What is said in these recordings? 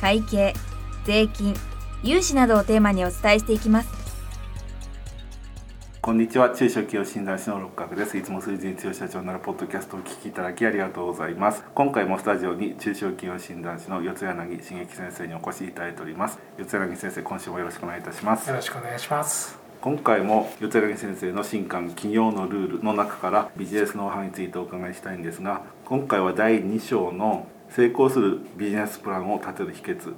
会計税金融資などをテーマにお伝えしていきます。こんにちは。中小企業診断士の六角です。いつも数字に強い社長になるポッドキャストをお聞きいただきありがとうございます。今回もスタジオに中小企業診断士の四柳茂樹先生にお越しいただいております。四柳先生今週もよろしくお願いいたします。よろしくお願いします。今回も四柳先生の新刊企業のルールの中からビジネスノウハウについてお伺いしたいんですが今回は第2章の成功するビジネスプランを立てる秘訣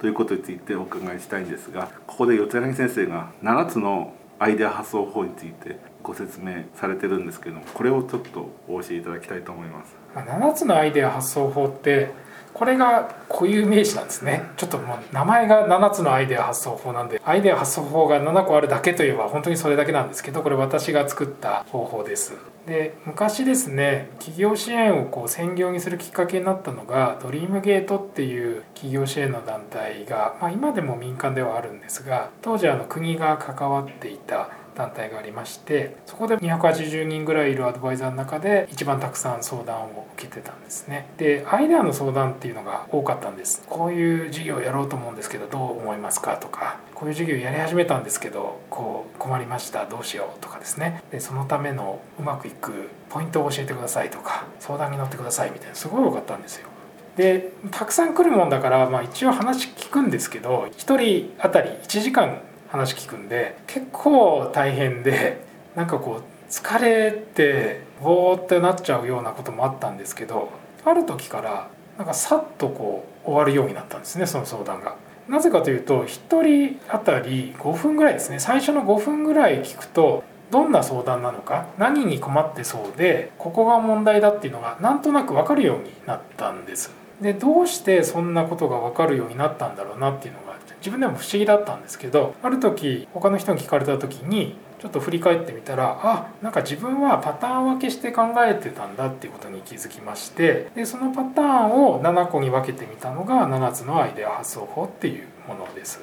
ということについてお伺いしたいんですがここで四柳先生が7つのアイデア発想法についてご説明されてるんですけどもこれをちょっとお教えいただきたいと思います。7つのアイデア発想法ってこれが固有名詞なんですね。ちょっともう名前が7つのアイデア発想法なんでアイデア発想法が7個あるだけといえば本当にそれだけなんですけどこれ私が作った方法です。で昔ですね企業支援をこう専業にするきっかけになったのがドリームゲートっていう企業支援の団体が、まあ、今でも民間ではあるんですが当時あの国が関わっていた団体がありましてそこで280人ぐらいいるアドバイザーの中で一番たくさん相談を受けてたんですね。でアイデアの相談っていうのが多かったんです。こういう事業をやろうと思うんですけどどう思いますかとかこういう事業やり始めたんですけどこう困りましたどうしようとかですね。でそのためのうまくいくポイントを教えてくださいとか相談に乗ってくださいみたいなすごい多かったんですよ。でたくさん来るもんだから、まあ、一応話聞くんですけど1人当たり1時間話聞くんで結構大変でなんかこう疲れてボーってなっちゃうようなこともあったんですけどある時からなんかさっとこう終わるようになったんですねその相談が。なぜかというと1人当たり5分ぐらいですね最初の5分ぐらい聞くとどんな相談なのか何に困ってそうでここが問題だっていうのがなんとなく分かるようになったんです。でどうしてそんなことが分かるようになったんだろうなっていうのが自分でも不思議だったんですけどある時他の人に聞かれた時にちょっと振り返ってみたらあなんか自分はパターン分けして考えてたんだっていうことに気づきましてでそのパターンを7個に分けてみたのが7つのアイデア発想法っていうものです。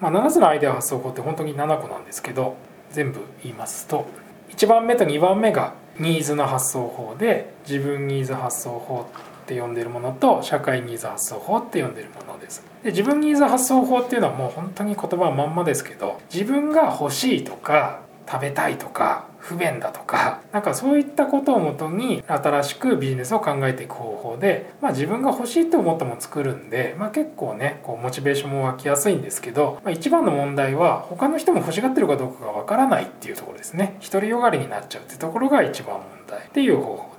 まあ、7つのアイデア発想法って本当に7個なんですけど全部言いますと1番目と2番目がニーズの発想法で自分ニーズ発想法って呼んでるものと社会ニーズ発想法って呼んでるものです。で自分ニーズ発想法っていうのはもう本当に言葉はまんまですけど自分が欲しいとか食べたいとか不便だとかなんかそういったことをもとに新しくビジネスを考えていく方法で、まあ、自分が欲しいと思ったも作るんで、まあ、結構ねこうモチベーションも湧きやすいんですけど、まあ、一番の問題は他の人も欲しがってるかどうかがわからないっていうところですね。独りよがりになっちゃうっていうところが一番問題。っていう方法。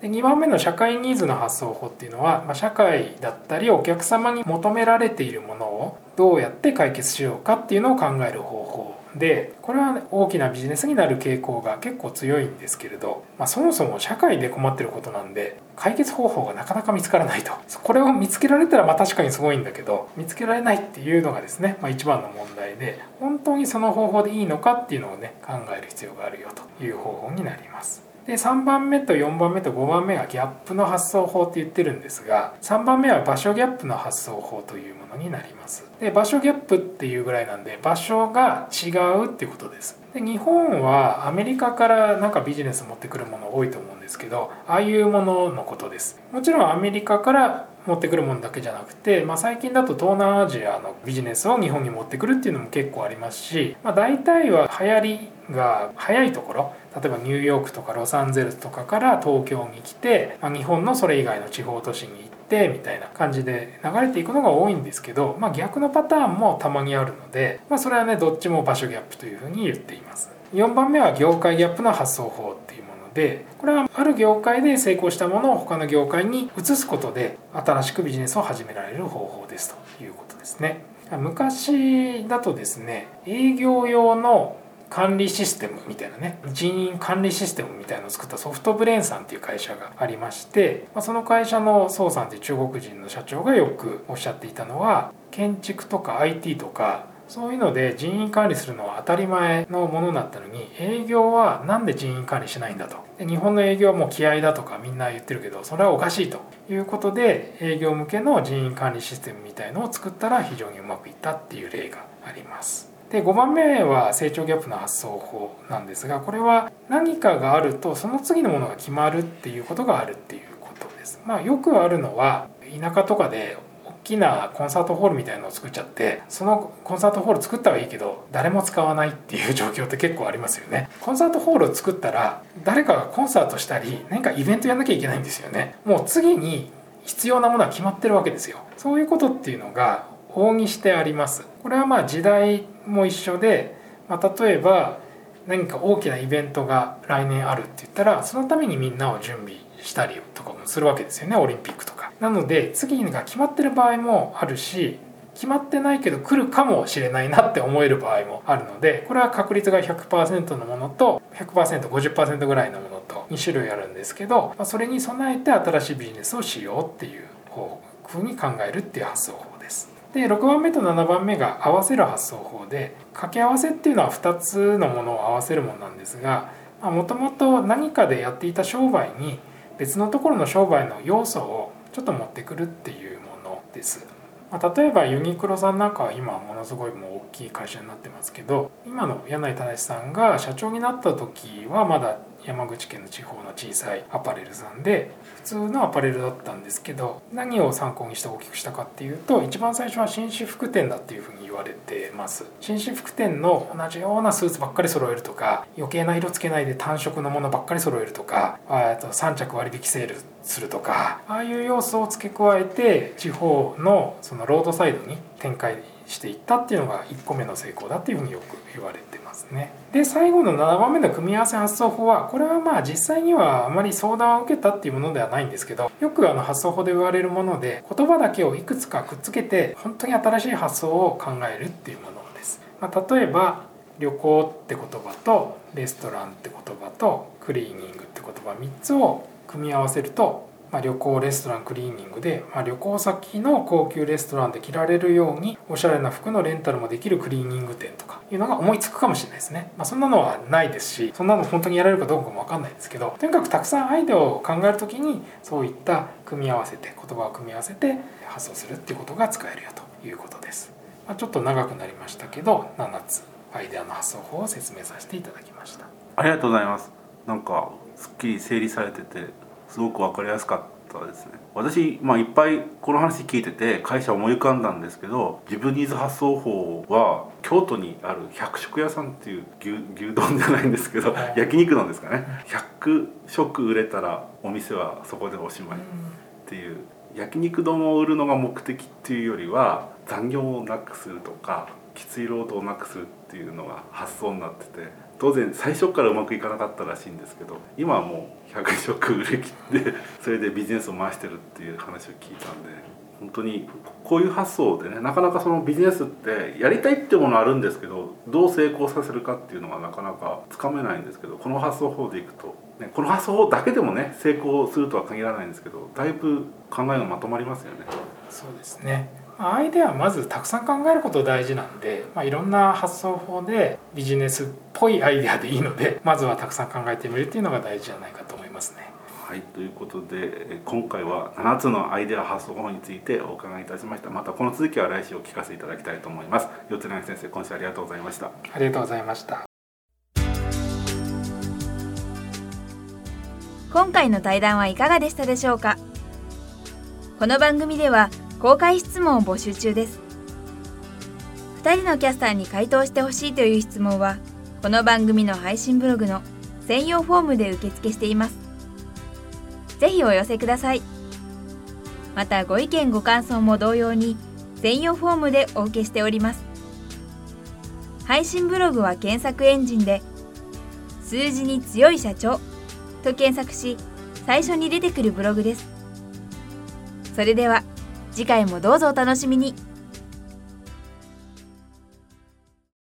で2番目の社会ニーズの発想法っていうのは、まあ、社会だったりお客様に求められているものをどうやって解決しようかっていうのを考える方法でこれは大きなビジネスになる傾向が結構強いんですけれど、まあ、そもそも社会で困ってることなんで解決方法がなかなか見つからないとこれを見つけられたらまあ確かにすごいんだけど見つけられないっていうのがですね、まあ、一番の問題で本当にその方法でいいのかっていうのをね考える必要があるよという方法になります。で3番目と4番目と5番目がギャップの発想法って言ってるんですが3番目は場所ギャップの発想法というものになります。で場所ギャップっていうぐらいなんで場所が違うっていうことです。で日本はアメリカからなんかビジネス持ってくるもの多いと思うんですけどああいうもののことです。もちろんアメリカから持ってくるものだけじゃなくて、まあ、最近だと東南アジアのビジネスを日本に持ってくるっていうのも結構ありますし、まあ、大体は流行りが早いところ例えばニューヨークとかロサンゼルスとかから東京に来て、まあ、日本のそれ以外の地方都市に行ってみたいな感じで流れていくのが多いんですけど、まあ、逆のパターンもたまにあるので、まあ、それはねどっちも場所ギャップというふうに言っています。4番目は業界ギャップの発想法っていうでこれはある業界で成功したものを他の業界に移すことで新しくビジネスを始められる方法ですということですね。昔だとですね営業用の管理システムみたいなね人員管理システムみたいなのを作ったソフトブレーンさんっていう会社がありまして、まあ、その会社の宋さんっていう中国人の社長がよくおっしゃっていたのは建築とか IT とかそういうので人員管理するのは当たり前のものだったのに営業は何で人員管理しないんだと。で日本の営業はもう気合だとかみんな言ってるけどそれはおかしいということで営業向けの人員管理システムみたいのを作ったら非常にうまくいったっていう例があります。で5番目は成長ギャップの発想法なんですがこれは何かがあるとその次のものが決まるっていうことがあるっていうことです。まあよくあるのは田舎とかできなコンサートホールみたいのを作っちゃってそのコンサートホール作ったはいいけど誰も使わないっていう 状況って結構ありますよね。コンサートホールを作ったら誰かがコンサートしたり何かイベントやんなきゃいけないんですよね。もう次に必要なものは決まってるわけですよ。そういうことっていうのが往々にしてあります。これはまあ時代も一緒で、まあ、例えば何か大きなイベントが来年あるって言ったらそのためにみんなを準備したりとかもするわけですよね。オリンピックとか。なので次が決まってる場合もあるし決まってないけど来るかもしれないなって思える場合もあるのでこれは確率が100%のものと 100%50% ぐらいのものと2種類あるんですけどそれに備えて新しいビジネスをしようっていうふうに考えるっていう発想法です。で6番目と7番目が合わせる発想法で掛け合わせっていうのは2つのものを合わせるものなんですがもともと何かでやっていた商売に別のところの商売の要素をちょっと持ってくるっていうものです。まあ、例えばユニクロさんなんかは今ものすごいもう大きい会社になってますけど今の柳井正さんが社長になった時はまだ山口県の地方の小さいアパレルさんで普通のアパレルだったんですけど何を参考にして大きくしたかっていうと一番最初は紳士服店だっていうふうに言われてます。紳士服店の同じようなスーツばっかり揃えるとか余計な色つけないで単色のものばっかり揃えるとかあと3着割引セールするとかああいう要素を付け加えて地方のそのロードサイドに展開していったっていうのが1個目の成功だっていうふうによく言われてますね。で最後の7番目の組み合わせ発想法はこれはまあ実際にはあまり相談を受けたっていうものではないんですけどよくあの発想法で言われるもので言葉だけをいくつかくっつけて本当に新しい発想を考えるっていうものです。まあ、例えば旅行って言葉とレストランって言葉とクリーニングって言葉3つを組み合わせるとまあ、旅行レストランクリーニングで、まあ、旅行先の高級レストランで着られるようにおしゃれな服のレンタルもできるクリーニング店とかいうのが思いつくかもしれないですね、まあ、そんなのはないですしそんなの本当にやられるかどうかも分かんないですけどとにかくたくさんアイデアを考える時にそういった組み合わせて言葉を組み合わせて発想するっていうことが使えるよということです、まあ、ちょっと長くなりましたけど7つアイデアの発想法を説明させていただきました。ありがとうございます。なんかすっきり整理されててすごく分かりやすかったですね。私、まあ、いっぱいこの話聞いてて会社思い浮かんだんですけどジブニーズ発想法は京都にある百食屋さんっていう牛牛丼じゃないんですけど、はい、焼肉なんですかね。100食売れたらお店はそこでおしまいっていう焼肉丼を売るのが目的っていうよりは残業をなくするとかきつい労働をなくするっていうのが発想になってて当然最初からうまくいかなかったらしいんですけど今はもう100食売れ切ってそれでビジネスを回してるっていう話を聞いたんで。本当にこういう発想でねなかなかそのビジネスってやりたいってものあるんですけどどう成功させるかっていうのがなかなかつかめないんですけどこの発想法でいくと、ね、この発想法だけでもね成功するとは限らないんですけどだいぶ考えがまとまりますよね。そうですねアイデアはまずたくさん考えること大事なんで、まあ、いろんな発想法でビジネスっぽいアイデアでいいのでまずはたくさん考えてみるっていうのが大事じゃないかと。はいということで今回は7つのアイデア発想法についてお伺いいたしました。またこの続きは来週お聞かせいただきたいと思います。四つ先生今週ありがとうございました。ありがとうございました。今回の対談はいかがでしたでしょうか？この番組では公開質問を募集中です。2人のキャスターに回答してほしいという質問はこの番組の配信ブログの専用フォームで受付していますぜひお寄せください。またご意見ご感想も同様に専用フォームでお受けしております。配信ブログは検索エンジンで数字に強い社長と検索し最初に出てくるブログです。それでは次回もどうぞお楽しみに。